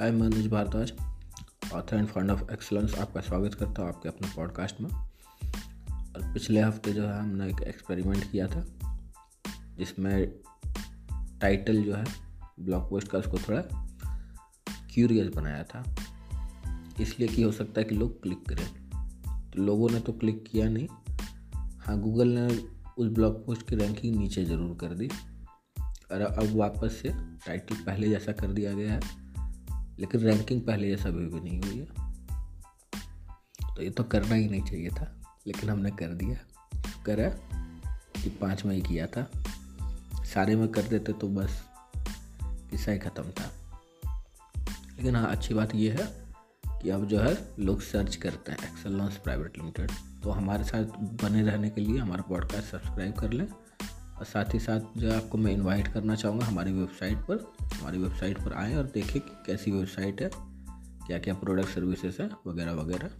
हाय मैं Anuj Bhardwaj author and fund of excellence आपका स्वागत करता हूँ आपके अपने पॉडकास्ट में। और पिछले हफ़्ते जो है, हमने एक एक्सपेरिमेंट किया था, जिसमें टाइटल जो है ब्लॉग पोस्ट का उसको थोड़ा क्यूरियस बनाया था। इसलिए कि हो सकता है कि लोग क्लिक करें। तो लोगों ने तो क्लिक किया नहीं। हाँ गूगल ने उस ब्लॉग पोस्ट की रैंकिंग नीचे ज़रूर कर दी। और अब वापस से टाइटल पहले जैसा कर दिया गया है। लेकिन रैंकिंग पहले जैसा भी नहीं हुई है। तो ये तो करना ही नहीं चाहिए था, लेकिन हमने कर दिया। करा कि पाँच में ही किया था। सारे में कर देते तो बस किस्सा ही ख़त्म था। लेकिन हाँ अच्छी बात यह है कि अब जो है, लोग सर्च करते हैं एक्सेल लॉन्स प्राइवेट लिमिटेड तो हमारे साथ बने रहने के लिए हमारा पॉडकास्ट सब्सक्राइब कर लें। और साथ ही साथ जो आपको मैं इनवाइट करना चाहूँगा हमारी वेबसाइट पर। हमारी वेबसाइट पर आएँ और देखें कि कैसी वेबसाइट है क्या क्या प्रोडक्ट सर्विसेज़ है वगैरह वगैरह